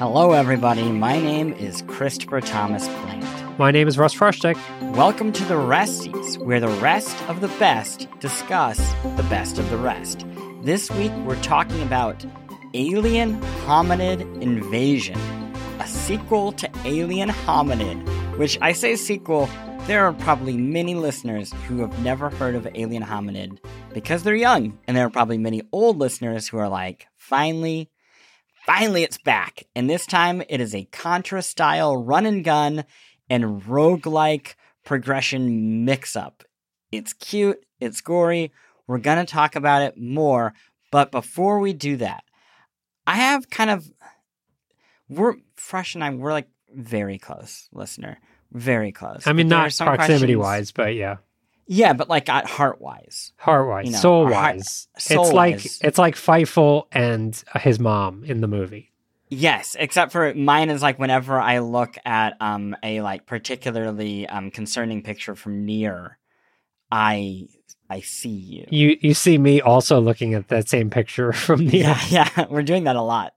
Hello, everybody. My name is Christopher Thomas Plante. My name is Russ Frushtick. Welcome to the Resties, where the rest of the best discuss the best of the rest. This week, we're talking about Alien Hominid Invasion, a sequel to Alien Hominid, which I say sequel. There are probably many listeners who have never heard of Alien Hominid because they're young, and there are probably many old listeners who are like, finally, Finally, it's back, and this time it is a Contra style run and gun and roguelike progression mix up. It's cute, it's gory. We're going to talk about it more, but before we do that, I have kind of. We're fresh and I'm, we're like very close, listener. Very close. I mean, But there are not proximity questions- wise, but yeah, Yeah, but like at heart wise. heart wise, You know, soul wise. It's like it's like Fievel and his mom in the movie. Yes, except for mine is like whenever I look at um a like particularly um concerning picture from near, I I see you. You you see me also looking at that same picture from the Yeah, yeah, we're doing that a lot.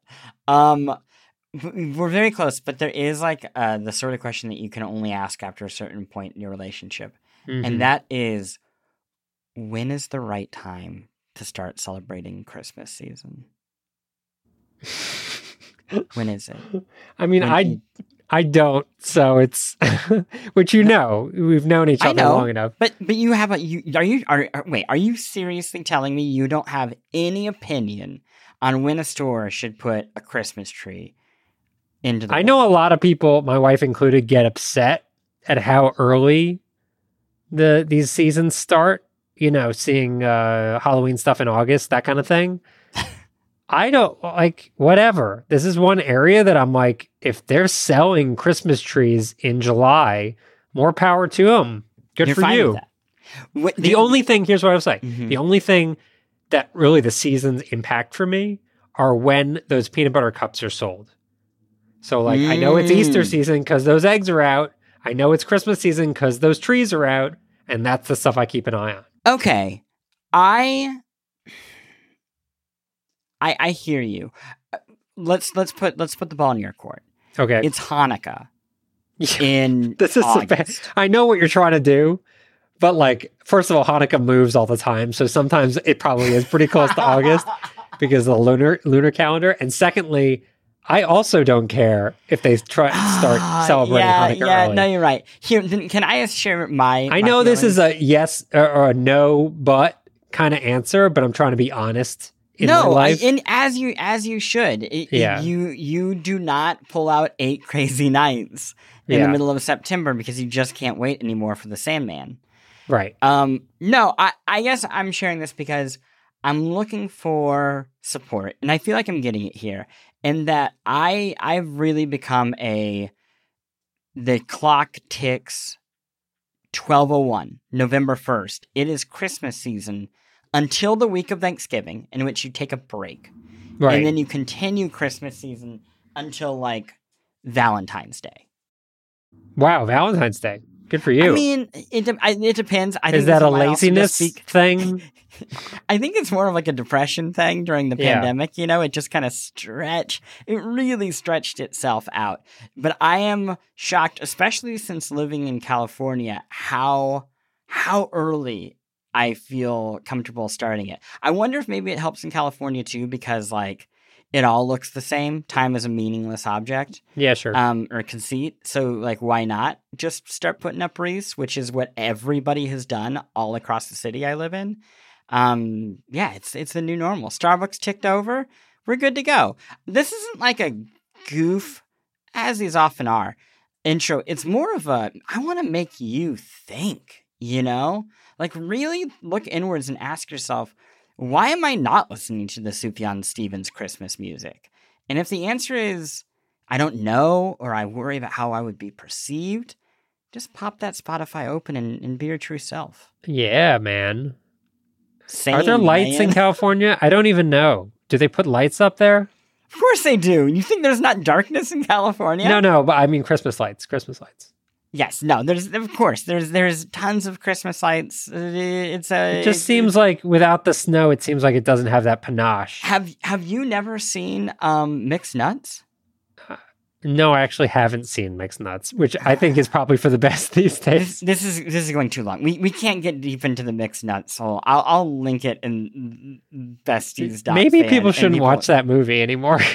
Um we're very close, but there is like uh the sort of question that you can only ask after a certain point in your relationship. Mhm. And that is when is the right time to start celebrating Christmas season? When is it? I mean, When I you- I don't. So it's which you know we've known each other know. long enough. But but you have a you are you are, are wait are you seriously telling me you don't have any opinion on when a store should put a Christmas tree into the I know a lot of people, my wife included, get upset at how early the these seasons start. You know, seeing uh, Halloween stuff in August, that kind of thing. I don't like whatever. This is one area that I'm like, if they're selling Christmas trees in July, more power to them. Good You're for you. with that. What- The only thing here's what I was saying. Mhm. The only thing that really the seasons impact for me are when those peanut butter cups are sold. So like I know it's Easter Mm. season because those eggs are out. I know it's Christmas season because those trees are out, and that's the stuff I keep an eye on. okay, I I I hear you. Uh, Let's let's put let's put the ball in your court. Okay, It's Hanukkah in this is the bad. August. I know what you're trying to do, but like first of all, Hanukkah moves all the time, so sometimes it probably is pretty close to August. because of the lunar lunar calendar. And secondly, I also don't care if they try start Ah, celebrating yeah, Hanukkah yeah, early. No, you're right. Here, can I share my? I my know this is a yes or, or a no, but kind of answer, but I'm trying to be honest in no, life. and as you as you should. It- it- Yeah. you you do not pull out eight crazy nights in Yeah. the middle of September because you just can't wait anymore for the Sandman. right. Um, no, I I guess I'm sharing this because I'm looking for support, and I feel like I'm getting it here. In that I I've really become a the clock ticks 1201 November 1st. It is Christmas season until the week of Thanksgiving, in which you take a break, Right. and then you continue Christmas season until like Valentine's Day. wow, Valentine's Day. Good for you. I mean, it de- I, it depends. I think Is that a might also just laziness speak- thing? I think it's more of like a depression thing during the Yeah. pandemic. You know, it just kind of stretch. It really stretched itself out. But I am shocked, especially since living in California, how how early I feel comfortable starting it. I wonder if maybe it helps in California too, because like it all looks the same. Time is a meaningless object Yeah, sure. um, or conceit. So, like, why not just start putting up wreaths, which is what everybody has done all across the city I live in. Um, yeah, it's it's the new normal. Starbucks ticked over. We're good to go. This isn't like a goof, as these often are. Intro. It's more of a I want to make you think. You know, like really look inwards and ask yourself, why am I not listening to the Sufjan Stevens Christmas music? And if the answer is I don't know, or I worry about how I would be perceived, just pop that Spotify open and, and be your true self. yeah, man. Same, Are there lights in. California? I don't even know. Do they put lights up there? Of course they do. You think there's not darkness in California? No, no, but I mean Christmas lights. Christmas lights. Yes, no. There's of course there's there's tons of Christmas lights. Uh, It's a. It just seems like without the snow, it seems like it doesn't have that panache. Have Have you never seen um mixed nuts? Uh, No, I actually haven't seen Mixed Nuts, which I think is probably for the best these This, days. this is this is going too long. We we can't get deep into the mixed nuts, so I'll I'll link it in besties. Maybe people shouldn't watch that movie anymore.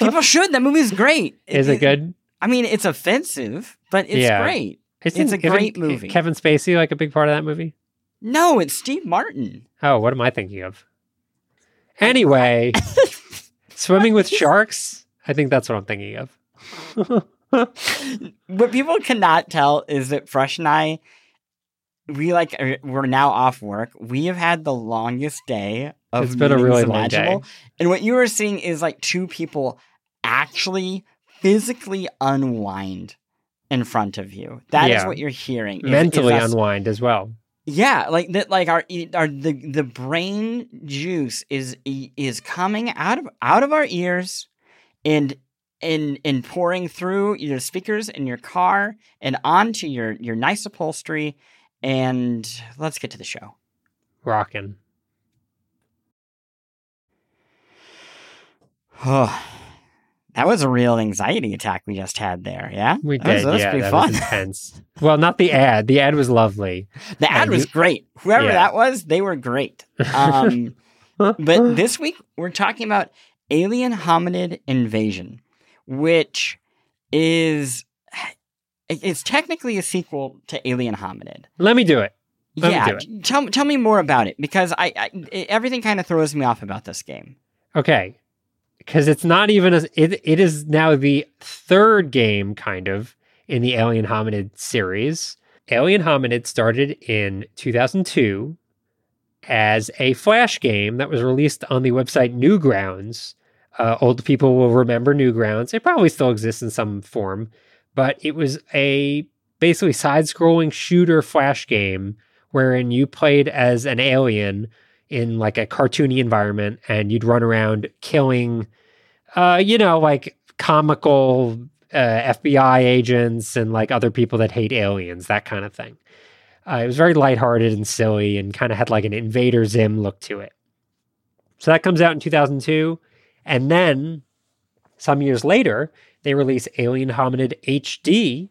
People should. That movie's great. is it good? I mean, it's offensive, but it's Yeah. great. Isn't- It's a great movie. Kevin Spacey like a big part of that movie? No, it's Steve Martin. Oh, what am I thinking of? Anyway, swimming with sharks. I think that's what I'm thinking of. what people cannot tell is that Fresh and I, we like are- we're now off work. We have had the longest day of It's been a really long day. And what you are seeing is like two people actually physically unwind in front of you. That is Yeah. what you're hearing. Mentally is us- unwind as well. Yeah, like that. Like our our the the brain juice is is coming out of out of our ears, and and and pouring through your speakers in your car and onto your your nice upholstery. And let's get to the show. Rocking. that was a real anxiety attack we just had there. Yeah, We that was, did. that was yeah, pretty that fun. was intense. well, not the ad. The ad was lovely. The ad And was you- great. Whoever Yeah. that was, they were great. Um, but this week we're talking about alien hominid invasion, which is it's technically a sequel to Alien Hominid. Let me do it. Let yeah, do it. tell tell me more about it because I, I everything kind of throws me off about this game. Okay. Because it's not even as it, it is now the third game, kind of, in the Alien Hominid series. Alien Hominid started in 2002 as a Flash game that was released on the website Newgrounds. Uh, old people will remember Newgrounds. It probably still exists in some form, but it was a basically side scrolling shooter Flash game wherein you played as an alien in like a cartoony environment and you'd run around killing uh you know like comical uh, FBI agents and like other people that hate aliens that kind of thing. Uh, it was very lighthearted and silly and kind of had like an Invader Zim look to it. So that comes out in 2002 and then some years later they release Alien Hominid HD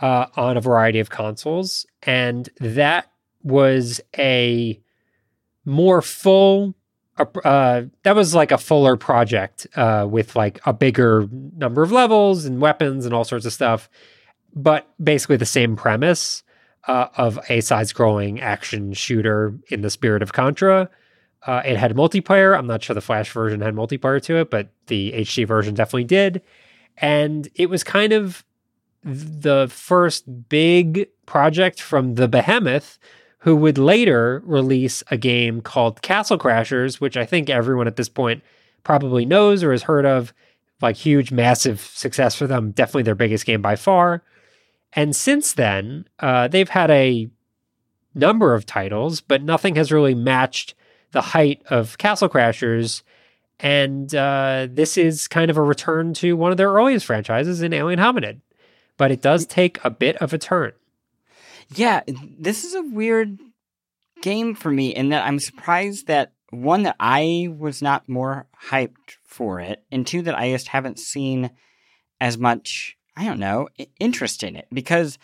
uh, on a variety of consoles and that was a more full uh, uh, that was like a fuller project uh, with like a bigger number of levels and weapons and all sorts of stuff but basically the same premise uh, of a side-scrolling action shooter in the spirit of contra. Uh, it had multiplayer. I'm not sure the flash version had multiplayer to it but the hd version definitely did. And it was kind of the first big project from the behemoth who would later release a game called Castle Crashers, which I think everyone at this point probably knows or has heard of. Like huge, massive success for them. Definitely their biggest game by far. And since then, uh, they've had a number of titles, but nothing has really matched the height of Castle Crashers. And uh, this is kind of a return to one of their earliest franchises in Alien Hominid. But it does take a bit of a turn. Yeah, this is a weird game for me in that I'm surprised that one that I was not more hyped for it, and two that I just haven't seen as much. I don't know interest in it because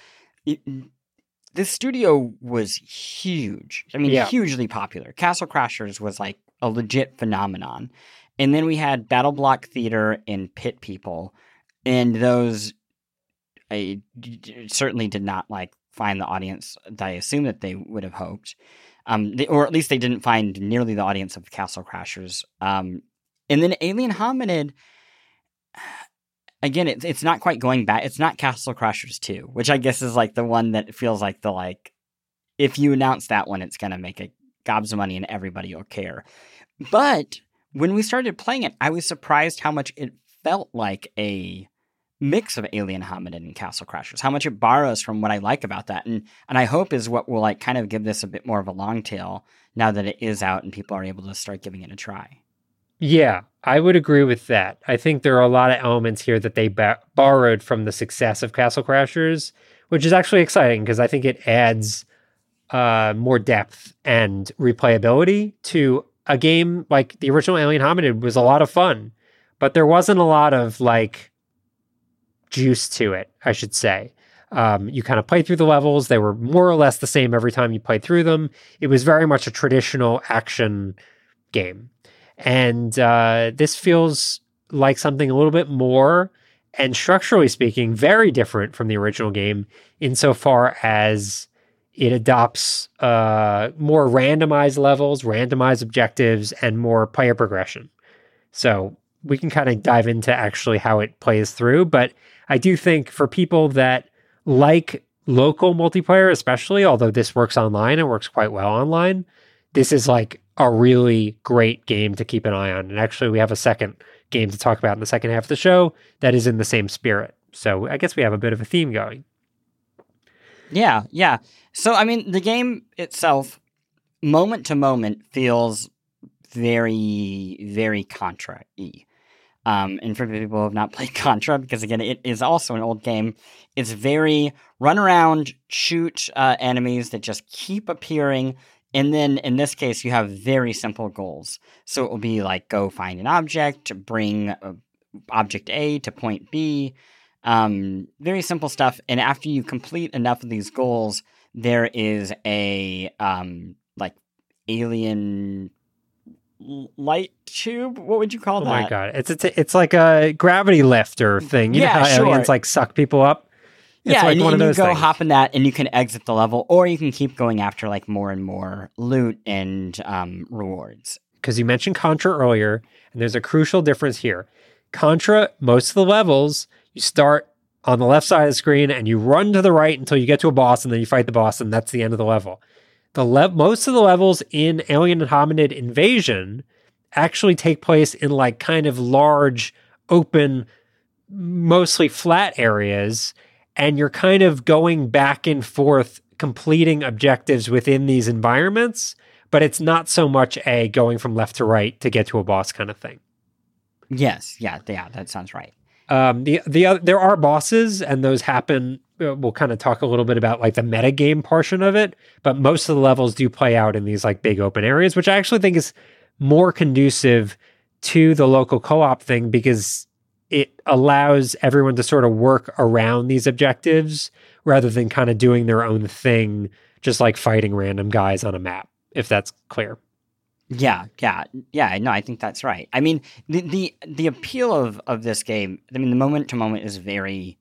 it, the studio was huge. I mean, Yeah. hugely popular. Castle Crashers was like a legit phenomenon, and then we had Battle Block Theater and Pit People, and those I certainly did not like find the audience that I assume that they would have hoped, um, they, or at least they didn't find nearly the audience of Castle Crashers. Um, and then Alien Hominid, again, it's it's not quite going back. It's not Castle Crashers two, which I guess is like the one that feels like the like, if you announce that one, it's gonna make a gobs of money and everybody will care. But when we started playing it, I was surprised how much it felt like a mix of Alien Hominid and Castle Crashers. How much it borrows from what I like about that, and and I hope is what will like kind of give this a bit more of a long tail now that it is out and people are able to start giving it a try. Yeah, I would agree with that. I think there are a lot of elements here that they ba- borrowed from the success of Castle Crashers, which is actually exciting because I think it adds uh, more depth and replayability to a game like the original Alien Hominid was a lot of fun, but there wasn't a lot of like juice to it, I should say. Um, you kind of play through the levels. They were more or less the same every time you played through them. It was very much a traditional action game. And uh, this feels like something a little bit more, and structurally speaking, very different from the original game insofar as it adopts uh, more randomized levels, randomized objectives, and more player progression. So we can kind of dive into actually how it plays through. But I do think for people that like local multiplayer, especially, although this works online and works quite well online, this is like a really great game to keep an eye on. And actually, we have a second game to talk about in the second half of the show that is in the same spirit. So I guess we have a bit of a theme going. Yeah, yeah. So I mean, the game itself, moment to moment, feels very, very Contra y. Um, and for people who have not played Contra, because again, it is also an old game, it's very run around, shoot uh, enemies that just keep appearing. And then in this case, you have very simple goals. So it will be like go find an object, bring uh, object A to point B, um, very simple stuff. And after you complete enough of these goals, there is a um, like alien light tube. What would you call oh that? Oh my god, it's it's it's like a gravity lifter thing. You Yeah, know how sure. aliens like suck people up. It's yeah, like and, one and of you go things. hop in that, and you can exit the level, or you can keep going after like more and more loot and um, rewards. because you mentioned Contra earlier, and there's a crucial difference here. Contra, most of the levels, you start on the left side of the screen and you run to the right until you get to a boss, and then you fight the boss, and that's the end of the level. The le- most of the levels in Alien and Hominid Invasion actually take place in like kind of large, open, mostly flat areas, and you're kind of going back and forth, completing objectives within these environments but it's not so much a going from left to right to get to a boss kind of thing. Yes, yeah, yeah, that sounds right. Um, the the oth- there are bosses, and those happen. Uh, We'll kind of talk a little bit about like the metagame portion of it, but most of the levels do play out in these like big open areas, which I actually think is more conducive to the local co-op thing because it allows everyone to sort of work around these objectives rather than kind of doing their own thing, just like fighting random guys on a map. If that's clear. Yeah, yeah, yeah. No, I think that's right. I mean, the the the appeal of of this game. I mean, the moment to moment is very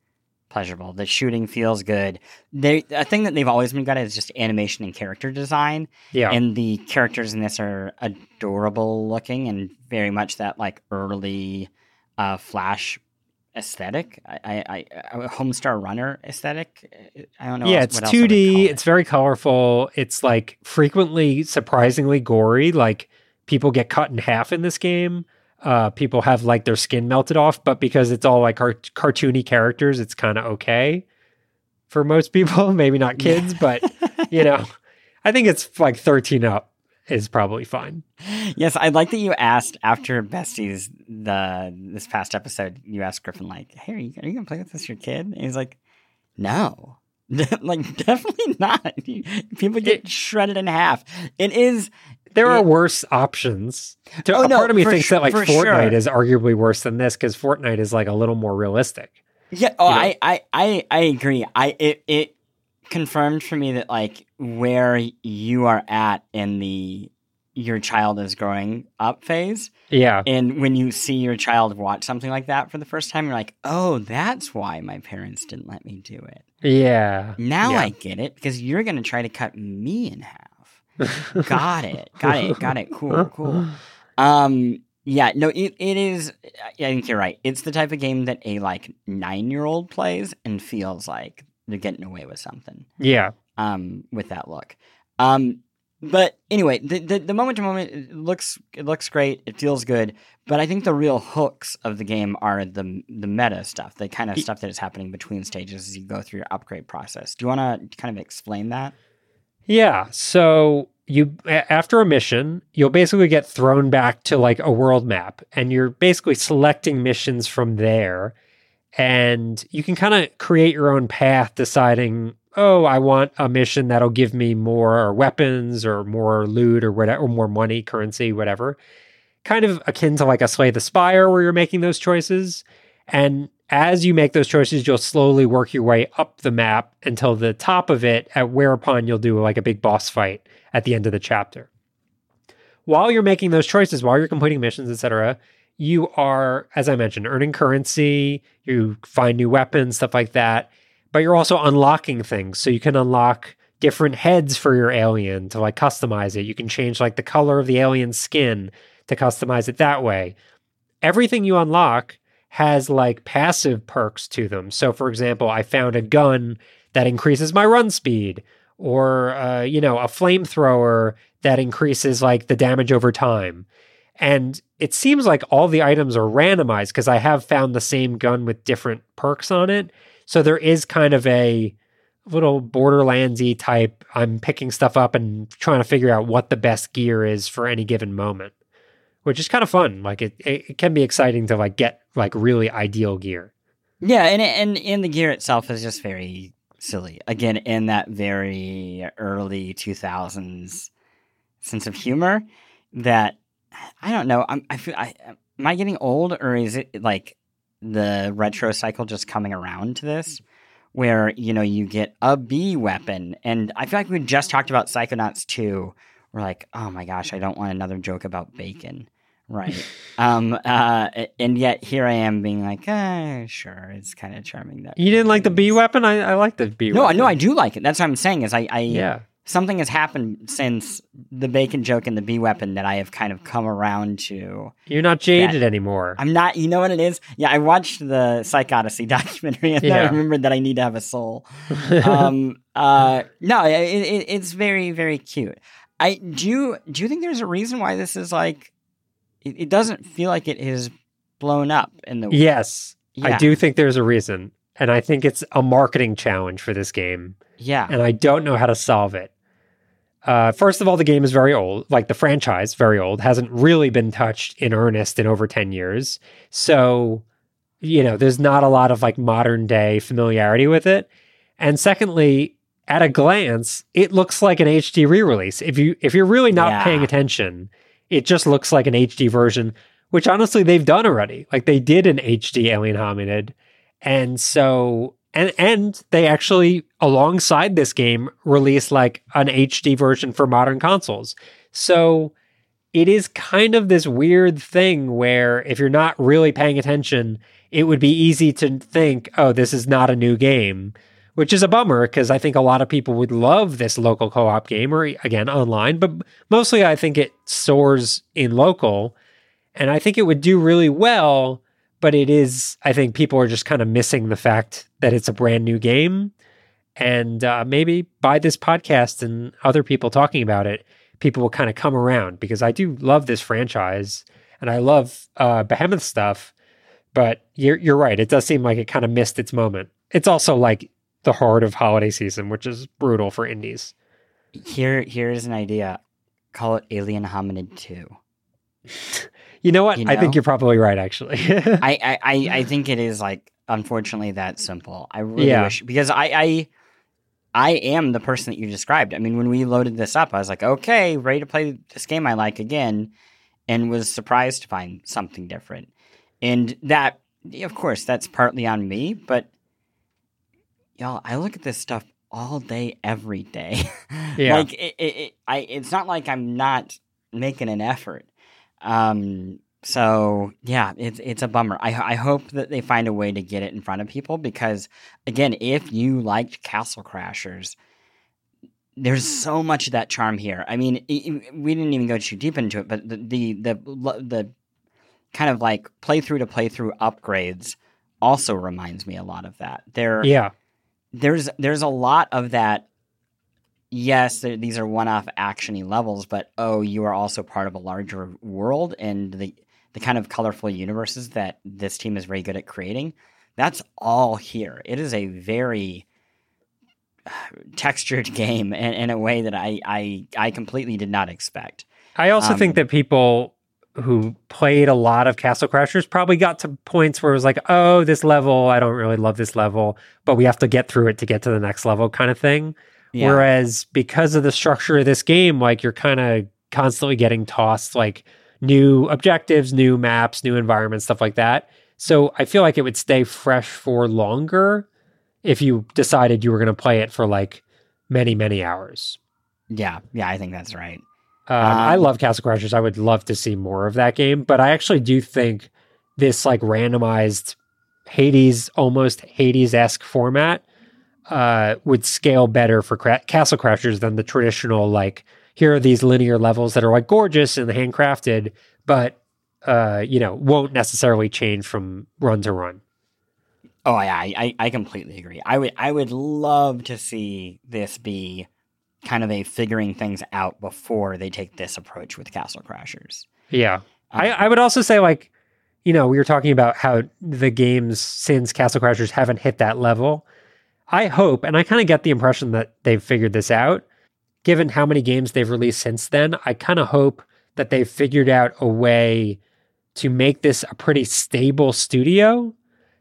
pleasurable. The shooting feels good. They a thing that they've always been good at is just animation and character design. Yeah. And the characters in this are adorable looking and very much that like early uh, Flash aesthetic. I, I, I Homestar Runner aesthetic. I don't know. yeah, else- it's what else I would 2D. call it. It's very colorful. It's like frequently surprisingly gory. Like people get cut in half in this game. Uh, people have like their skin melted off, but because it's all like cart- cartoony characters, it's kind of okay for most people. Maybe not kids, but you know, I think it's like 13 up is probably fine. yes, I like that you asked after Besties the this past episode. You asked Griffin like, "Hey, are you, are you gonna play with this your kid?" And he's like, "No." like definitely not. People get shredded in half. It is There are worse options. To, Oh, a no, part of me thinks su- that like for Fortnite sure. is arguably worse than this because Fortnite is like a little more realistic. Yeah, oh, You know? I, I, I, I agree. I it it confirmed for me that like where you are at in the your child is growing up phase, Yeah. and when you see your child watch something like that for the first time, you're like, oh, that's why my parents didn't let me do it. Yeah. Now Yeah. I get it because you're gonna try to cut me in half. Got it, got it, got it. Cool, cool. Um, yeah, no, it, it is. I think you're right. It's the type of game that a like nine year old plays and feels like they're getting away with something. Yeah. Um, with that look. Um, but anyway, the the, moment to moment it looks it looks great. It feels good. But I think the real hooks of the game are the the meta stuff, the kind of stuff that is happening between stages as you go through your upgrade process. Do you want to kind of explain that? Yeah. So you after a mission, you'll basically get thrown back to like a world map and you're basically selecting missions from there and you can kind of create your own path deciding, "Oh, I want a mission that'll give me more weapons or more loot or whatever or more money, currency, whatever." Kind of akin to like a Slay the Spire where you're making those choices. And as you make those choices, you'll slowly work your way up the map until the top of it, at whereupon you'll do like a big boss fight at the end of the chapter. While you're making those choices, while you're completing missions, etc., you are, as I mentioned, earning currency, you find new weapons, stuff like that, but you're also unlocking things. So you can unlock different heads for your alien to like customize it. You can change like the color of the alien skin to customize it that way. Everything you unlock has like passive perks to them. So, for example, I found a gun that increases my run speed, or uh, you know, a flamethrower that increases like the damage over time. And it seems like all the items are randomized because I have found the same gun with different perks on it. So there is kind of a little Borderlandsy type. I'm picking stuff up and trying to figure out what the best gear is for any given moment which is kind of fun. Like it, it, it can be exciting to like get like really ideal gear. Yeah, and and and the gear itself is just very silly. Again, in that very early two thousands sense of humor that I don't know. I'm I feel I am I getting old or is it like the retro cycle just coming around to this? Where, you know, you get a B weapon. And I feel like we just talked about Psychonauts 2 we're like, oh my gosh, I don't want another joke about bacon. Right. um, uh, and yet here I am being like, ah, sure, it's kind of charming that you didn't like the B weapon. I, I like the B. No, weapon. no, I do like it. That's what I'm saying. Is I, I yeah. Something has happened since the bacon joke and the B weapon that I have kind of come around to. You're not jaded anymore. I'm not. You know what it is? Yeah, I watched the Psych Odyssey documentary and yeah. I remembered that I need to have a soul. um, uh, no, it, it, it's very, very cute. I do. You, do you think there's a reason why this is like? It, it doesn't feel like it is blown up in the. Yes, yeah. I do think there's a reason, and I think it's a marketing challenge for this game. Yeah, and I don't know how to solve it. Uh, first of all, the game is very old, like the franchise, very old, hasn't really been touched in earnest in over 10 years. So, you know, there's not a lot of like modern day familiarity with it. And secondly, at a glance, it looks like an HD re-release. If you if you're really not yeah. paying attention, it just looks like an HD version, which honestly they've done already. Like they did an HD Alien Hominid. And so and and they actually alongside this game released like an HD version for modern consoles. So it is kind of this weird thing where if you're not really paying attention, it would be easy to think, oh, this is not a new game which is a bummer because I think a lot of people would love this local co op game or again online, but mostly I think it soars in local. And I think it would do really well, but it is, I think people are just kind of missing the fact that it's a brand new game. And uh, maybe by this podcast and other people talking about it, people will kind of come around because I do love this franchise and I love uh, Behemoth stuff. But you're you're right. It does seem like it kind of missed its moment. It's also like the heart of holiday season, which is brutal for indies. Here, here's an idea. Call it Alien Hominid Two. you know what? You know? I think you're probably right. Actually, I, I, I think it is like unfortunately that simple. I really yeah. wish because I, I, I am the person that you described. I mean, when we loaded this up, I was like, okay, ready to play this game I like again, and was surprised to find something different. And that, of course, that's partly on me, but y'all, I look at this stuff all day, every day. Yeah. like it, it, it, I, it's not like I'm not making an effort. Um, so yeah, it's it's a bummer. I I hope that they find a way to get it in front of people because again, if you liked Castle Crashers, there's so much of that charm here. I mean, it, we didn't even go too deep into it, but the the the, the kind of like playthrough to playthrough upgrades also reminds me a lot of that. There, yeah, there's there's a lot of that. Yes, these are one-off actiony levels, but oh, you are also part of a larger world and the the kind of colorful universes that this team is very good at creating. That's all here. It is a very textured game in, in a way that I, I I completely did not expect. I also um, think that people who played a lot of Castle Crashers probably got to points where it was like, oh, this level, I don't really love this level, but we have to get through it to get to the next level kind of thing. Yeah. Whereas because of the structure of this game, like you're kind of constantly getting tossed like new objectives, new maps, new environments, stuff like that. So I feel like it would stay fresh for longer if you decided you were going to play it for like many, many hours. Yeah, yeah, I think that's right. Um, I Um, love Castle Crashers. I would love to see more of that game, but I actually do think this like randomized Hades, almost Hades esque format, uh, would scale better for cra- Castle Crashers than the traditional like here are these linear levels that are like gorgeous and handcrafted, but uh, you know won't necessarily change from run to run. Oh yeah, I, I, I completely agree. I would I would love to see this be kind of a figuring things out before they take this approach with Castle Crashers. Yeah, I, Um, I would also say like you know we were talking about how the games since castle crashers haven't hit that level. I hope and i kind of get the impression that they've figured this out. Given how many games they've released since then i kind of hope that they've figured out a way to make this a pretty stable studio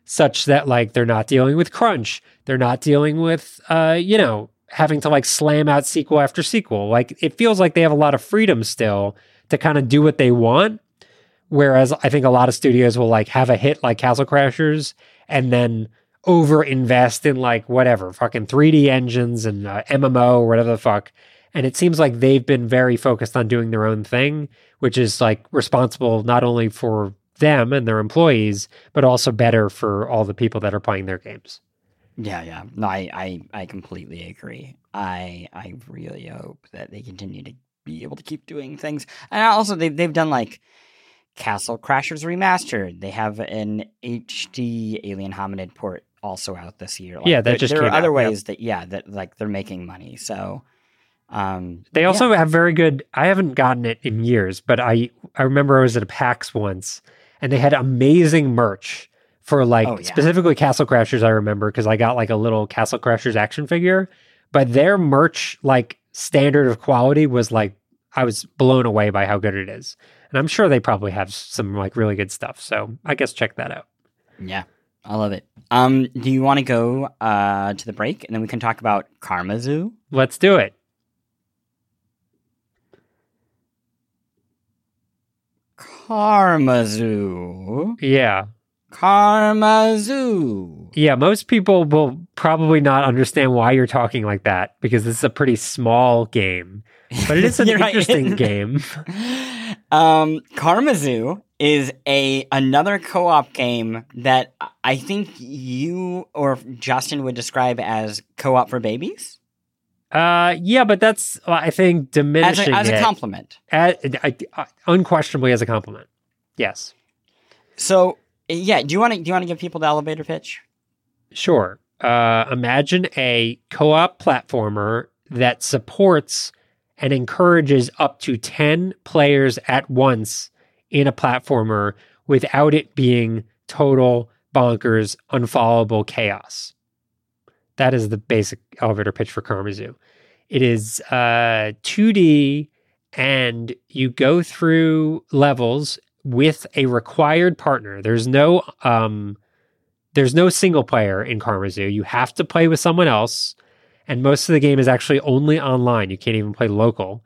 such that like they're not dealing with crunch. They're not dealing with uh you know having to like slam out sequel after sequel like it feels like they have a lot of freedom still to kind of do what they want Whereas I think a lot of studios will like have a hit like Castle Crashers and then over invest in like whatever, fucking 3D engines and uh, MMO or whatever the fuck. And it seems like they've been very focused on doing their own thing, which is like responsible not only for them and their employees, but also better for all the people that are playing their games. Yeah, yeah. No, I, I, I completely agree. I I really hope that they continue to be able to keep doing things. And also they've they've done like Castle Crashers Remastered. They have an HD Alien Hominid port also out this year. Like, Yeah, that there, just there are other out, yep. ways that yeah, that like they're making money. So um They also have very good. I haven't gotten it in years, but I I remember I was at a PAX once, and they had amazing merch for like Oh, yeah. specifically Castle Crashers. I remember because I got like a little Castle Crashers action figure, but their merch like standard of quality was like I was blown away by how good it is, and I'm sure they probably have some like really good stuff. So I guess check that out. Yeah, I love it. Um, do you want to go uh to the break and then we can talk about Karma Zoo? Let's do it. Karma Zoo. Yeah. Karma Zoo. Yeah, most people will probably not understand why you're talking like that because this is a pretty small game, but it is an interesting game. Um, Karma Zoo is a another co-op game that I think you or Justin would describe as co-op for babies, Uh, yeah, but that's uh, I think as diminishing a, as a compliment. a- I- I- unquestionably as a compliment. Yes, So, yeah, do you want to do you want to give people the elevator pitch? sure. Uh, imagine a co-op platformer that supports and encourages up to ten players at once in a platformer without it being total bonkers, unfollowable chaos. That is the basic elevator pitch for Karmazoo. It is uh, 2D, and you go through levels with a required partner. There's no um, there's no single player in Karmazoo. You have to play with someone else, and most of the game is actually only online. You can't even play local.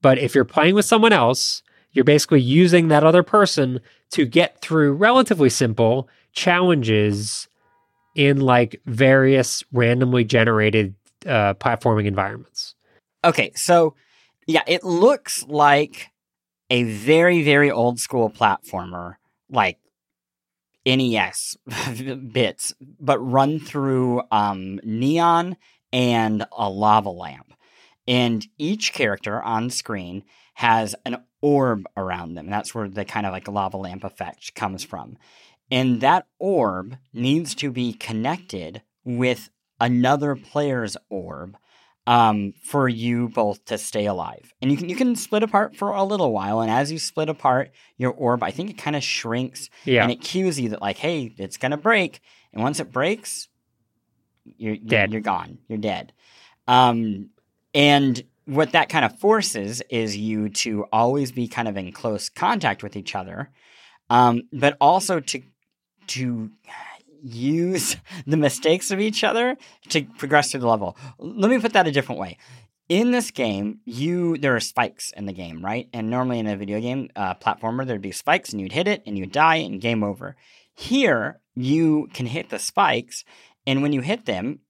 But if you're playing with someone else, you're basically using that other person to get through relatively simple challenges in like various randomly generated uh, platforming environments. Okay, so yeah, it looks like a very, very old school platformer, like NES bits, but run through um, neon and a lava lamp. And each character on screen has an orb around them. That's where the kind of like lava lamp effect comes from. And that orb needs to be connected with another player's orb um, for you both to stay alive. And you can you can split apart for a little while, and as you split apart your orb, I think it kind of shrinks Yeah. and it cues you that like, hey, it's gonna break. And once it breaks, you're Dead. you're gone. You're dead. Um, and what that kind of forces is you to always be kind of in close contact with each other, um, but also to to use the mistakes of each other to progress through the level. Let me put that a different way. In this game, you there are spikes in the game, right? And normally in a video game uh, platformer, there'd be spikes, and you'd hit it, and you'd die, and game over. Here, you can hit the spikes, and when you hit them,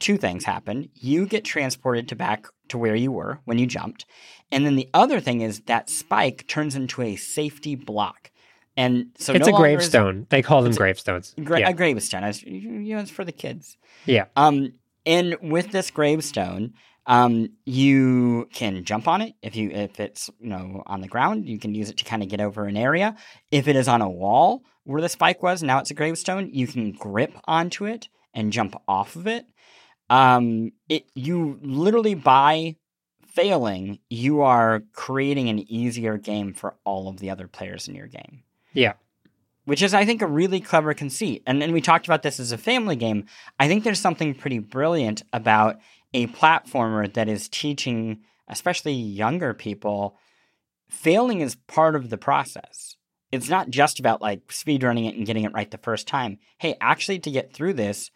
two things happen. You get transported to back to where you were when you jumped. And then the other thing is that spike turns into a safety block. And so it's no a longer is- gravestone. They call them gravestones. Gra- yeah. A gravestone. I was- You know, it's for the kids. Yeah. Um, and with this gravestone, um, you can jump on it if you if it's you know on the ground. You can use it to kind of get over an area. If it is on a wall where the spike was, now it's a gravestone. You can grip onto it and jump off of it. Um, it you literally by failing, you are creating an easier game for all of the other players in your game Yeah. which is I think a really clever conceit. And then we talked about this as a family game. I think there's something pretty brilliant about a platformer that is teaching especially younger people failing is part of the process. It's not just about like speedrunning it and getting it right the first time. Hey, actually to get through this,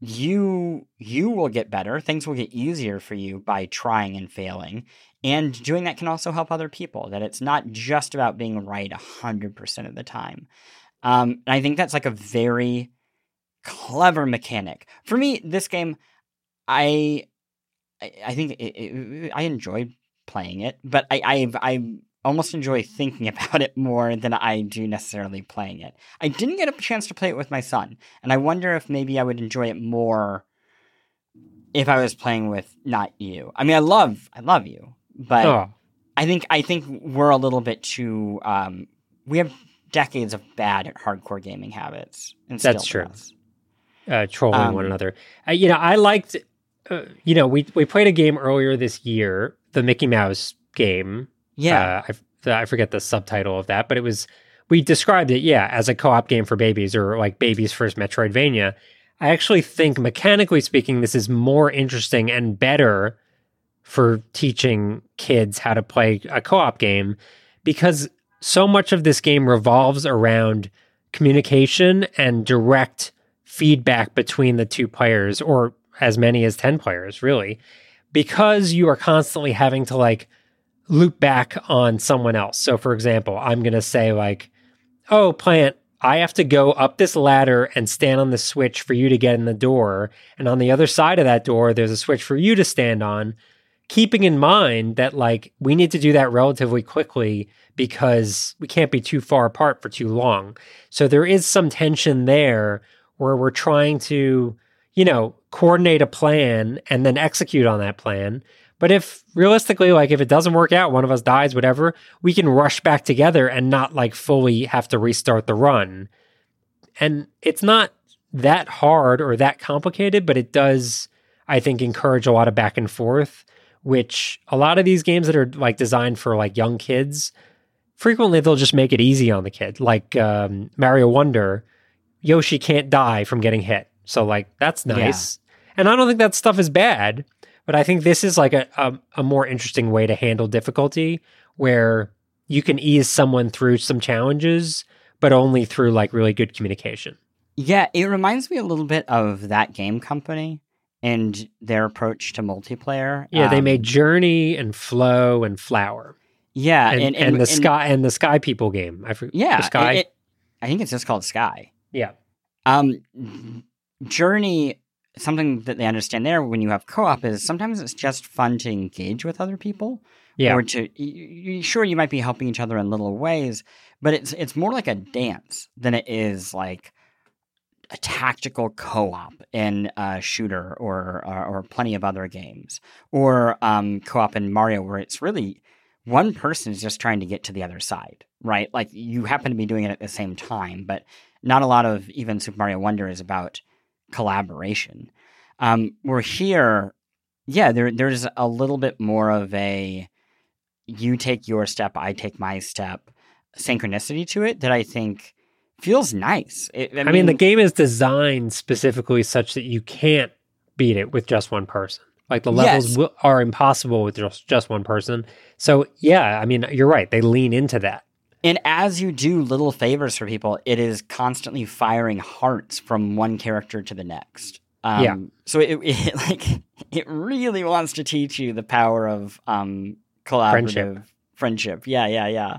you you will get better. Things will get easier for you by trying and failing. And doing that can also help other people. That it's not just about being right 100% of the time. Um, and I think that's like a very clever mechanic. For me, this game, I I, think it, it, I enjoyed playing it, but I I I almost enjoy thinking about it more than I do necessarily playing it. I didn't get a chance to play it with my son, and I wonder if maybe I would enjoy it more if I was playing with not you. I mean, I love I love you, but Oh, I think I think we're a little bit too. Um, we have decades of bad at hardcore gaming habits. instilled That's true. uh, trolling Um, one another. Uh, you know, I liked. Uh, you know, we we played a game earlier this year, the Mickey Mouse game. Yeah, Uh, I, I forget the subtitle of that, but it was we described it, yeah, as a co-op game for babies or like baby's first Metroidvania. I actually think, mechanically speaking, this is more interesting and better for teaching kids how to play a co-op game because so much of this game revolves around communication and direct feedback between the two players or as many as 10 players really because you are constantly having to like loop back on someone else. So, for example, I'm going to say, like, oh, Plante, I have to go up this ladder and stand on the switch for you to get in the door. And on the other side of that door, there's a switch for you to stand on. Keeping in mind that, like, we need to do that relatively quickly because we can't be too far apart for too long. So, there is some tension there where we're trying to, you know, coordinate a plan and then execute on that plan. But if realistically, like if it doesn't work out, one of us dies, whatever, we can rush back together and not like fully have to restart the run. And it's not that hard or that complicated, but it does, I think, encourage a lot of back and forth, which a lot of these games that are like designed for like young kids, frequently they'll just make it easy on the kid. Like um, Mario Wonder, Yoshi can't die from getting hit. So like that's Yeah. nice. And I don't think that stuff is bad, but I think this is like a, a a more interesting way to handle difficulty where you can ease someone through some challenges, but only through like really good communication. yeah. It reminds me a little bit of that game company and their approach to multiplayer. Yeah, they Um, made Journey and Flow and Flower yeah, and, and, the Sky and the Sky People game. I forget. Yeah, Sky. it- it- I think it's just called Sky. yeah, Um, Journey, something that they understand there when you have co-op is sometimes it's just fun to engage with other people. yeah, Or to y- y- sure you might be helping each other in little ways, but it's it's more like a dance than it is like a tactical co-op in a shooter or or, or plenty of other games or um, co-op in Mario where it's really one person is just trying to get to the other side, right? Like you happen to be doing it at the same time, but not a lot of even Super Mario Wonder is about collaboration. Um, we're here, yeah. There, there's a little bit more of a you take your step, I take my step, synchronicity to it that I think feels nice. It, I, I mean, the game is designed specifically such that you can't beat it with just one person. Like the levels Yes. will, are impossible with just, just one person. So yeah, I mean, you're right. They lean into that. And as you do little favors for people, it is constantly firing hearts from one character to the next. Um, Yeah. So it, it like it really wants to teach you the power of um, collaborative friendship. Yeah, yeah, yeah.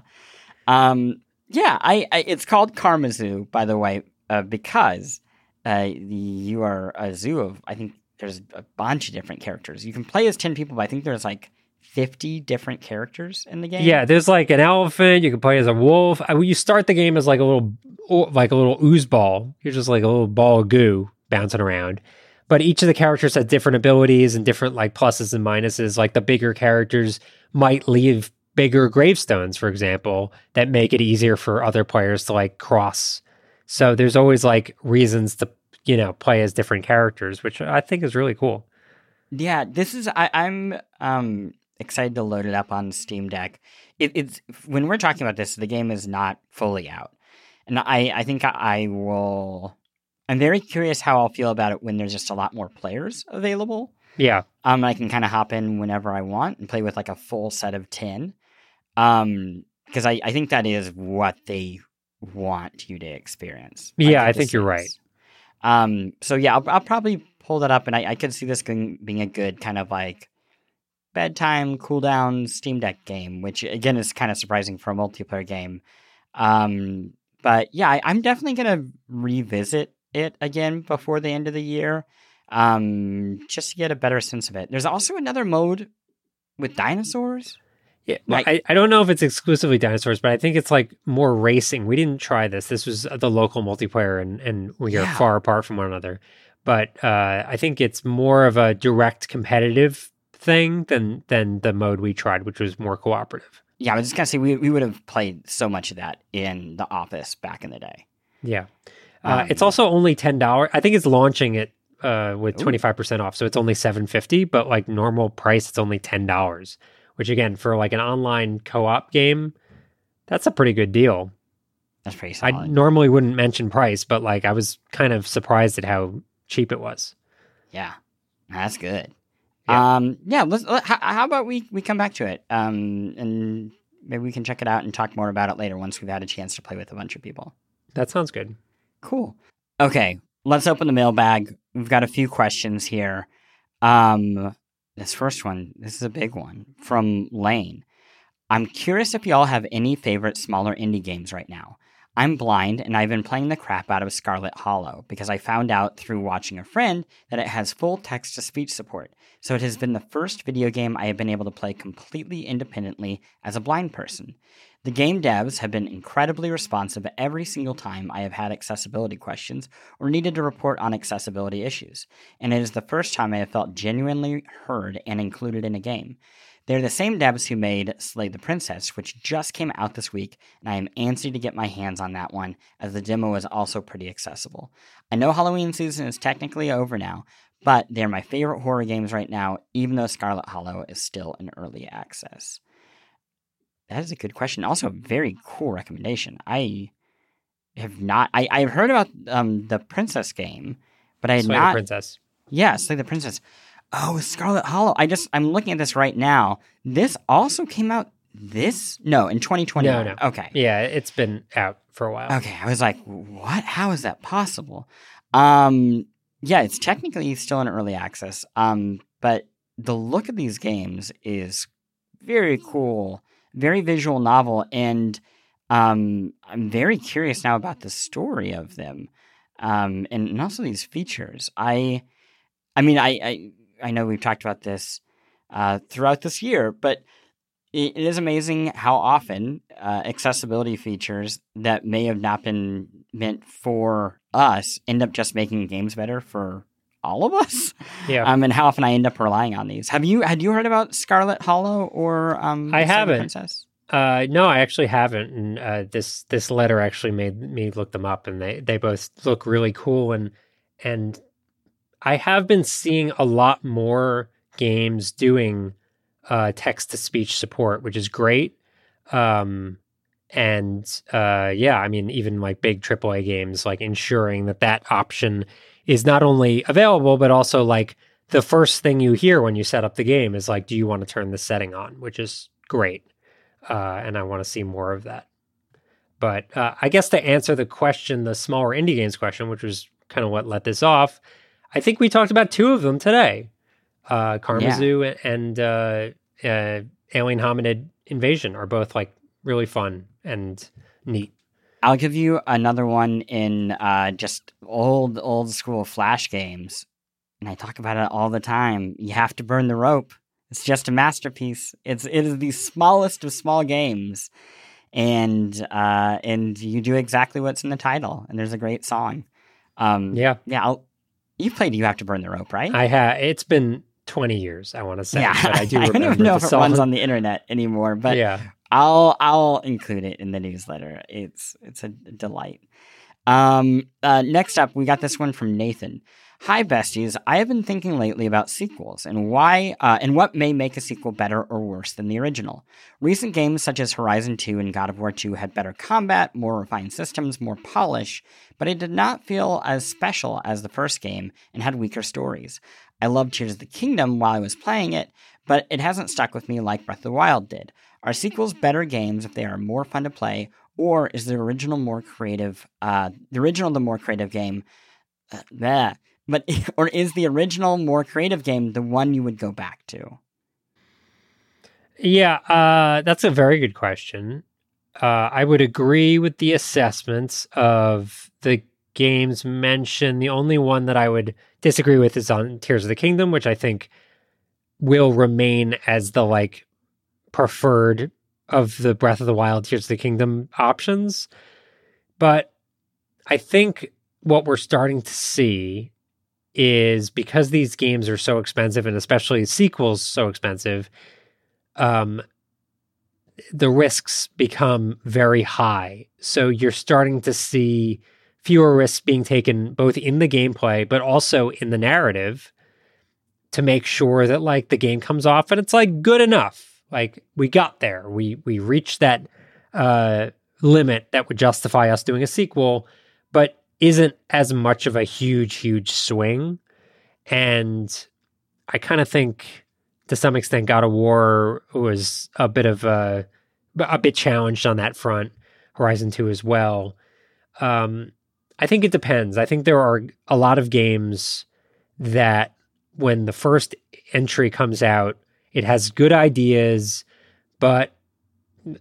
Um, yeah, I, I it's called Karmazoo, by the way. uh, because uh, you are a zoo of I think there's a bunch of different characters. You can play as ten people, but I think there's like 50 different characters in the game. Yeah, there's like an elephant. You can play as a wolf. I, you start the game as like a little, like a little ooze ball. You're just like a little ball of goo bouncing around. But each of the characters has different abilities and different like pluses and minuses. Like the bigger characters might leave bigger gravestones, for example, that make it easier for other players to like cross. So there's always like reasons to, you know, play as different characters, which I think is really cool. Yeah, this is I, I'm um excited to load it up on Steam Deck. It, it's when we're talking about this, the game is not fully out, and I I think I will. I'm very curious how I'll feel about it when there's just a lot more players available. Yeah, um, I can kind of hop in whenever I want and play with like a full set of ten. Um, because I I think that is what they want you to experience. Yeah, I think you're right. Um, so yeah, I'll, I'll probably pull that up, and I, I could see this being a good kind of like bedtime cooldown Steam Deck game, which again is kind of surprising for a multiplayer game. Um, but yeah, I, am definitely gonna revisit it again before the end of the year, um, just to get a better sense of it. There's also another mode with dinosaurs. Yeah, like, I, I don't know if it's exclusively dinosaurs, but I think it's like more racing. We didn't try this. This was the local multiplayer, and and we are yeah. far apart from one another. But uh, I think it's more of a direct competitive thing than than the mode we tried, which was more cooperative. Yeah, I was just gonna say we we would have played so much of that in the office back in the day. Yeah, uh, um, it's also only ten dollars. I think it's launching it uh, with twenty five percent off, so it's only seven fifty. But like normal price, it's only ten dollars. Which again, for like an online co op game, that's a pretty good deal. That's pretty solid. I normally wouldn't mention price, but like I was kind of surprised at how cheap it was. Yeah, that's good. Yeah. Um, yeah. Let's. Let, how, how, about we we come back to it, um, and maybe we can check it out and talk more about it later once we've had a chance to play with a bunch of people. That sounds good. Cool. Okay, let's open the mailbag. We've got a few questions here. Um, this first one, this is a big one from Lane. I'm curious if y'all have any favorite smaller indie games right now. I'm blind and I've been playing the crap out of Scarlet Hollow because I found out through watching a friend that it has full text to speech support. So it has been the first video game I have been able to play completely independently as a blind person. The game devs have been incredibly responsive every single time I have had accessibility questions or needed to report on accessibility issues, and it is the first time I have felt genuinely heard and included in a game. They're the same devs who made Slay the Princess, which just came out this week, and I am antsy to get my hands on that one, as the demo is also pretty accessible. I know Halloween season is technically over now, but they're my favorite horror games right now, even though Scarlet Hollow is still in early access. That is a good question. Also, a very cool recommendation. I have not. I I've heard about um the Princess game, but I had Slay not. The princess. Yeah, Slay the Princess. Oh, Scarlet Hollow. I just I'm looking at this right now. This also came out this no in 2020. No, no. Okay. Yeah, it's been out for a while. Okay, I was like, what? How is that possible? Um, yeah, it's technically still in early access. Um, but the look of these games is very cool, very visual novel, and um, I'm very curious now about the story of them, um, and, and also these features. I, I mean, I, I I know we've talked about this uh, throughout this year, but it, it is amazing how often uh, accessibility features that may have not been meant for us end up just making games better for all of us. Yeah. Um, and how often I end up relying on these. Have you had you heard about Scarlet Hollow or um? I haven't. Princess? Uh, no, I actually haven't. And uh, this this letter actually made me look them up, and they they both look really cool. And and I have been seeing a lot more games doing uh, text to speech support, which is great. Um, and uh, yeah, I mean, even like big AAA games, like ensuring that that option is not only available, but also like the first thing you hear when you set up the game is like, do you want to turn this setting on? Which is great. Uh, and I want to see more of that. But uh, I guess to answer the question, the smaller indie games question, which was kind of what let this off, I think we talked about two of them today uh, KarmaZoo yeah. and uh, uh, Alien Hominid Invasion are both like really fun and neat. I'll give you another one in uh, just old, old school Flash games. And I talk about it all the time. You have to burn the rope. It's just a masterpiece. It's it is the smallest of small games, and uh, and you do exactly what's in the title. And there's a great song. Um, Yeah. yeah. I'll, you played "You Have to Burn the Rope," right? I have. It's been 20 years, I want to say. yeah, But I do I remember don't even know if it runs on the internet anymore, but yeah. I'll I'll include it in the newsletter. It's it's a delight. Um, uh, next up, we got this one from Nathan. Hi, besties. I have been thinking lately about sequels and why uh, and what may make a sequel better or worse than the original. Recent games such as Horizon 2 and God of War 2 had better combat, more refined systems, more polish, but it did not feel as special as the first game and had weaker stories. I loved Tears of the Kingdom while I was playing it, but it hasn't stuck with me like Breath of the Wild did. Are sequels better games if they are more fun to play, or is the original more creative? Uh, the original the more creative game, uh. But or is the original more creative game the one you would go back to? Yeah, uh, that's a very good question. Uh, I would agree with the assessments of the games mentioned. The only one that I would disagree with is on Tears of the Kingdom, which I think will remain as the like preferred of the Breath of the Wild, Tears of the Kingdom options. But I think what we're starting to see is because these games are so expensive and especially sequels so expensive, um, the risks become very high. So you're starting to see fewer risks being taken both in the gameplay but also in the narrative to make sure that like the game comes off and it's like good enough. Like we got there. We we reached that uh limit that would justify us doing a sequel, but isn't as much of a huge, huge swing. And I kind of think to some extent God of War was a bit of a a bit challenged on that front. Horizon 2 as well. Um, I think it depends. I think there are a lot of games that when the first entry comes out, it has good ideas, but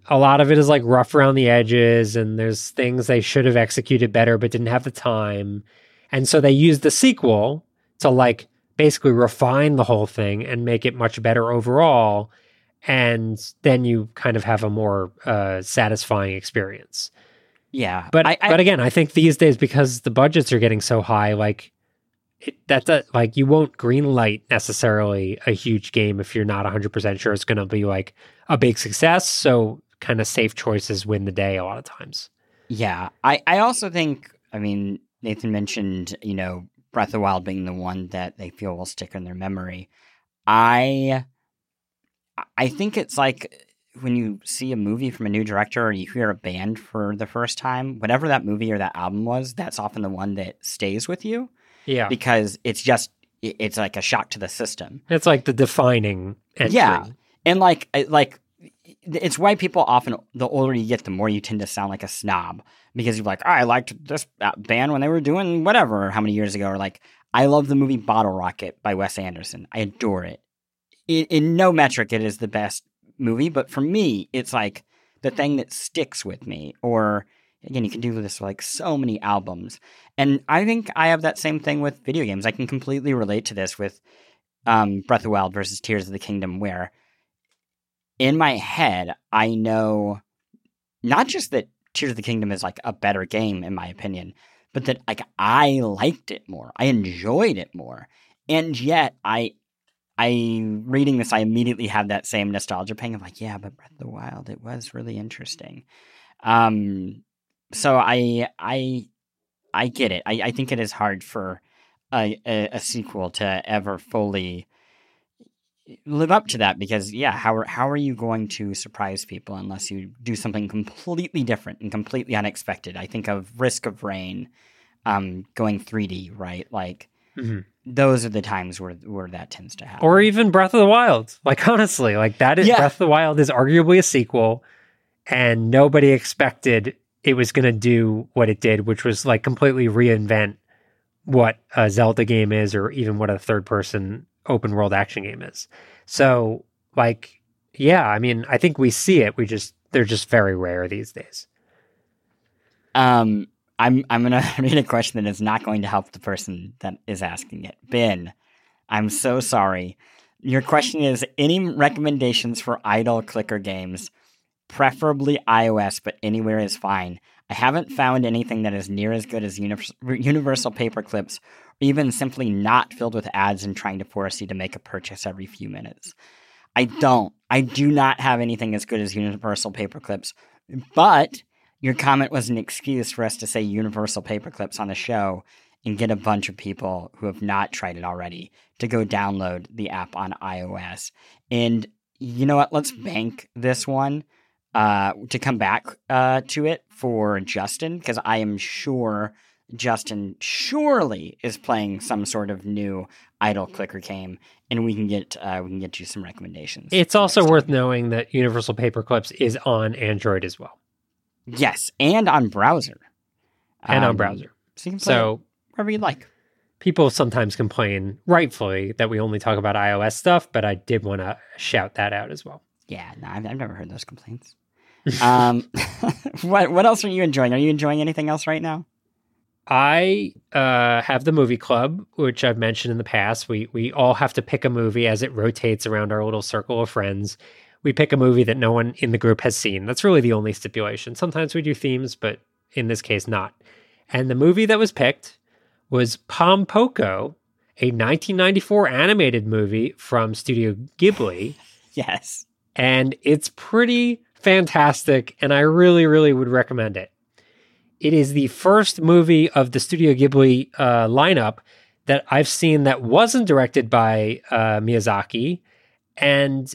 a lot of it is like rough around the edges and there's things they should have executed better but didn't have the time. And so they use the sequel to like basically refine the whole thing and make it much better overall and then you kind of have a more uh, satisfying experience. Yeah, But I, I, but again, I think these days because the budgets are getting so high, like it, that's a, like you won't greenlight necessarily a huge game if you're not 100 percent sure it's going to be like a big success. So kind of safe choices win the day a lot of times. Yeah, I, I also think, I mean, Nathan mentioned, you know, Breath of Wild being the one that they feel will stick in their memory. I I think it's like when you see a movie from a new director or you hear a band for the first time, whatever that movie or that album was, that's often the one that stays with you Yeah, because it's just it's like a shock to the system. it's like the defining entry. Yeah. And like like it's why people often the older you get, the more you tend to sound like a snob because you're like, oh, I liked this band when they were doing whatever how many years ago, or like I love the movie Bottle Rocket by Wes Anderson. I adore it. In, in no metric, it is the best movie, but for me, it's like the thing that sticks with me. Or again, you can do this like so many albums, and I think I have that same thing with video games. I can completely relate to this with um, Breath of the Wild versus Tears of the Kingdom, where in my head, I know not just that Tears of the Kingdom is like a better game, in my opinion, but that like I liked it more. I enjoyed it more. And yet I I reading this, I immediately had that same nostalgia pang of like, yeah, but Breath of the Wild, it was really interesting. Um so I I I get it. I, I think it is hard for a, a, a sequel to ever fully live up to that because yeah how are, how are you going to surprise people unless you do something completely different and completely unexpected i think of risk of rain um going 3d right like Mhm. those are the times where where that tends to happen or even Breath of the Wild. Like honestly, like that is Yeah. Breath of the Wild is arguably a sequel, and nobody expected it was going to do what it did, which was like completely reinvent what a Zelda game is, or even what a third-person open world action game is. So, like, yeah, I mean, I think we see it. We just they're just very rare these days. Um, I'm I'm gonna read a question that is not going to help the person that is asking it. Ben, I'm so sorry. Your question is any recommendations for idle clicker games, preferably iOS, but anywhere is fine. I haven't found anything that is near as good as Univers- Universal Paperclips, or even simply not filled with ads and trying to force you to make a purchase every few minutes. I don't. I do not have anything as good as Universal Paperclips, but your comment was an excuse for us to say Universal Paperclips on the show and get a bunch of people who have not tried it already to go download the app on iOS. And you know what? Let's bank this one uh, to come back uh, to it for Justin because I am sure Justin surely is playing some sort of new idle clicker game, and we can get uh, we can get you some recommendations. It's also worth knowing that Universal Paperclips is on Android as well. Yes, and on browser. And um, on browser. So you can play so, wherever you like. People sometimes complain, rightfully, that we only talk about iOS stuff, but I did want to shout that out as well. Yeah, no, I've, I've never heard those complaints. um, what what else are you enjoying? Are you enjoying anything else right now? I uh, have the movie club, which I've mentioned in the past. We we all have to pick a movie as it rotates around our little circle of friends we pick a movie that no one in the group has seen. That's really the only stipulation. Sometimes we do themes, but in this case, not. And the movie that was picked was Pom Poko, a 1994 animated movie from Studio Ghibli. yes. And it's pretty fantastic, and I really, really would recommend it. It is the first movie of the Studio Ghibli uh, lineup that I've seen that wasn't directed by uh, Miyazaki. And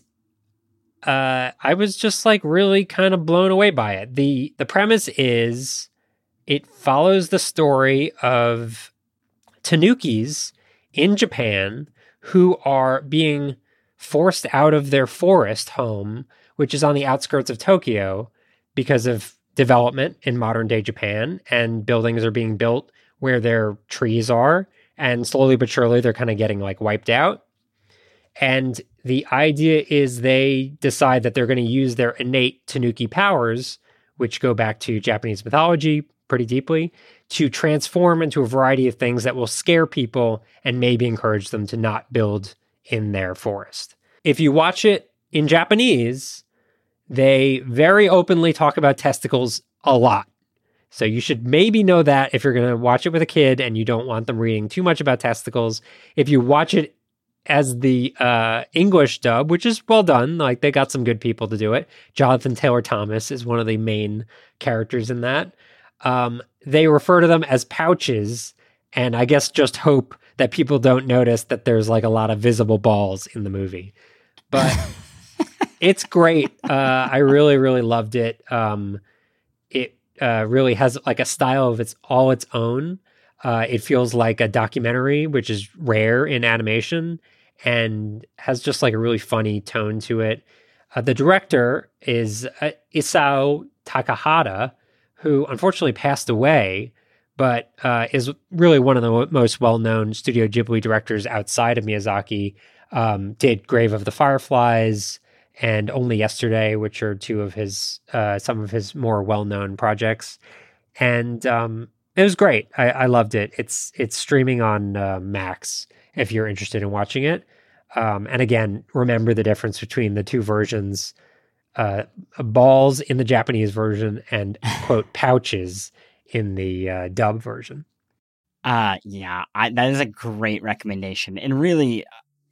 uh, I was just like really kind of blown away by it. the The premise is it follows the story of tanukis in Japan who are being forced out of their forest home, which is on the outskirts of Tokyo, because of development in modern day Japan, and buildings are being built where their trees are, and slowly but surely they're kind of getting like wiped out. And the idea is they decide that they're going to use their innate Tanuki powers, which go back to Japanese mythology pretty deeply, to transform into a variety of things that will scare people and maybe encourage them to not build in their forest. If you watch it in Japanese, they very openly talk about testicles a lot. So you should maybe know that if you're going to watch it with a kid and you don't want them reading too much about testicles. If you watch it as the uh, English dub, which is well done. Like they got some good people to do it. Jonathan Taylor Thomas is one of the main characters in that. Um, they refer to them as pouches, and I guess just hope that people don't notice that there's like a lot of visible balls in the movie. But it's great. Uh, I really, really loved it. Um, it uh, really has like a style of its all its own. Uh, it feels like a documentary, which is rare in animation and has just like a really funny tone to it. Uh, the director is uh, Isao Takahata, who unfortunately passed away, but uh, is really one of the most well known Studio Ghibli directors outside of Miyazaki. Um, did Grave of the Fireflies and Only Yesterday, which are two of his, uh, some of his more well known projects. And um, it was great. I, I loved it. It's it's streaming on uh, Max if you're interested in watching it. Um, and again, remember the difference between the two versions: uh, balls in the Japanese version and quote pouches in the uh, dub version. Uh yeah, I, that is a great recommendation, and really,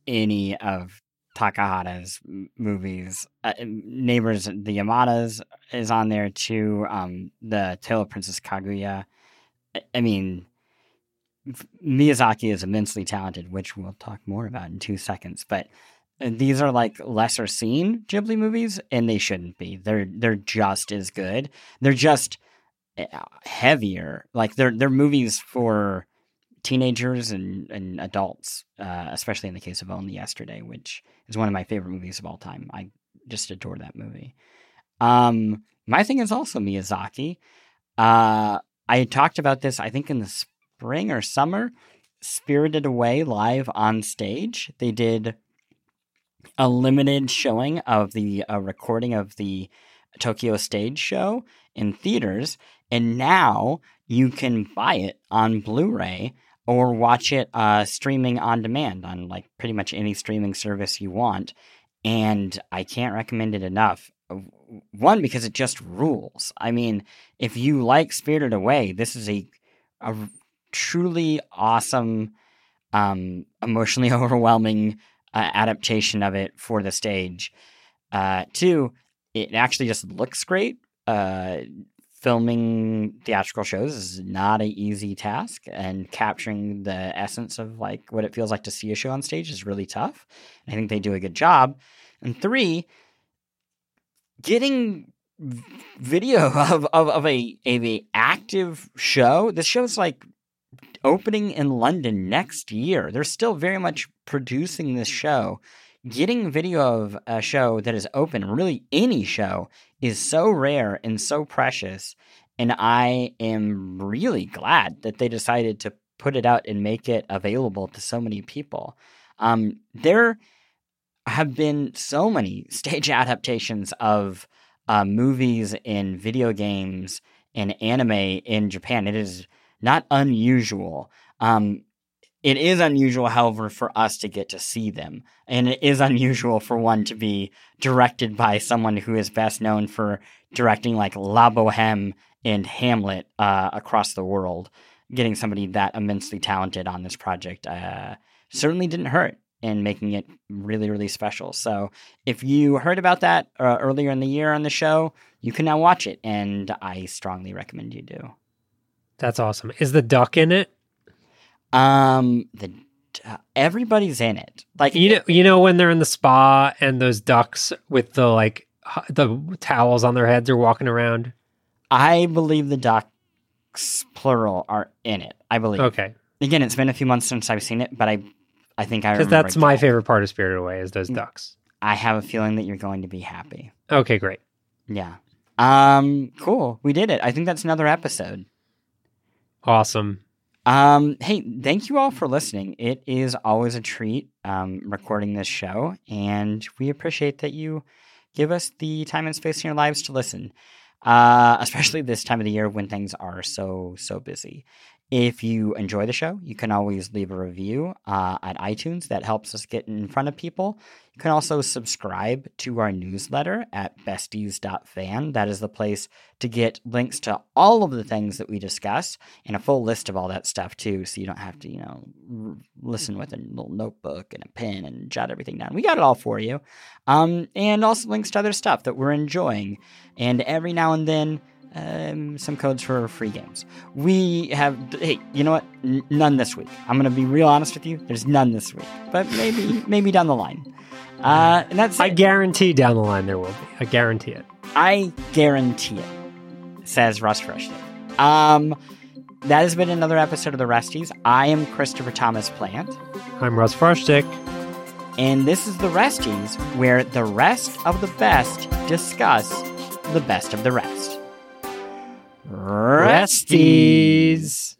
any of Takahata's movies. Uh, Neighbors, the Yamadas is on there too. Um, the Tale of Princess Kaguya. I mean, Miyazaki is immensely talented, which we'll talk more about in two seconds. But uh, these are like lesser seen Ghibli movies, and they shouldn't be. They're they're just as good. They're just uh, heavier. Like they're they're movies for teenagers and, and adults, uh, especially in the case of Only Yesterday, which is one of my favorite movies of all time. I just adore that movie. Um, my thing is also Miyazaki. Uh, I talked about this, I think, in the spring or summer. Spirited Away live on stage. They did a limited showing of the recording of the Tokyo stage show in theaters, And now you can buy it on Blu ray or watch it uh, streaming on demand on like pretty much any streaming service you want. And I can't recommend it enough. One, because it just rules. I mean, if you like Spirited Away, this is a, a truly awesome, um, emotionally overwhelming uh, adaptation of it for the stage. Uh, two, it actually just looks great. Uh, filming theatrical shows is not an easy task, and capturing the essence of like what it feels like to see a show on stage is really tough. I think they do a good job. And three, getting video of, of, of a of a active show. This show's like opening in London next year. They're still very much producing this show. Getting video of a show that is open, really any show, is so rare and so precious. And I am really glad that they decided to put it out and make it available to so many people. Um, there have been so many stage adaptations of uh, movies and video games and anime in Japan. It is not unusual. Um, it is unusual, however, for us to get to see them. And it is unusual for one to be directed by someone who is best known for directing like La Boheme and Hamlet uh, across the world. Getting somebody that immensely talented on this project uh, certainly didn't hurt in making it really, really special. So if you heard about that uh, earlier in the year on the show, you can now watch it. And I strongly recommend you do. That's awesome. Is the duck in it? Um, the uh, everybody's in it. Like you know, you know when they're in the spa and those ducks with the like the towels on their heads are walking around. I believe the ducks plural are in it. I believe. Okay. Again, it's been a few months since I've seen it, but I, I think I because that's my favorite part of Spirited Away is those Mm. ducks. I have a feeling that you're going to be happy. Okay, great. Yeah. Um. Cool. We did it. I think that's another episode. Awesome. Um, hey, thank you all for listening. It is always a treat um, recording this show, and we appreciate that you give us the time and space in your lives to listen, uh, especially this time of the year when things are so, so busy. If you enjoy the show, you can always leave a review uh, at iTunes. That helps us get in front of people. You can also subscribe to our newsletter at besties.fan. That is the place to get links to all of the things that we discuss and a full list of all that stuff too. So you don't have to, you know, listen with a little notebook and a pen and jot everything down. We got it all for you. Um, and also links to other stuff that we're enjoying. And every now and then, um, some codes for free games. We have, hey, you know what? N- none this week. I'm going to be real honest with you. There's none this week, but maybe, maybe down the line. Uh, and that's I it. guarantee down the line there will be. I guarantee it. I guarantee it, says Russ Frushtick. Um, that has been another episode of The Resties. I am Christopher Thomas Plante, I'm Russ Frushtick. and this is The Resties, where the rest of the best discuss the best of the rest. Resties.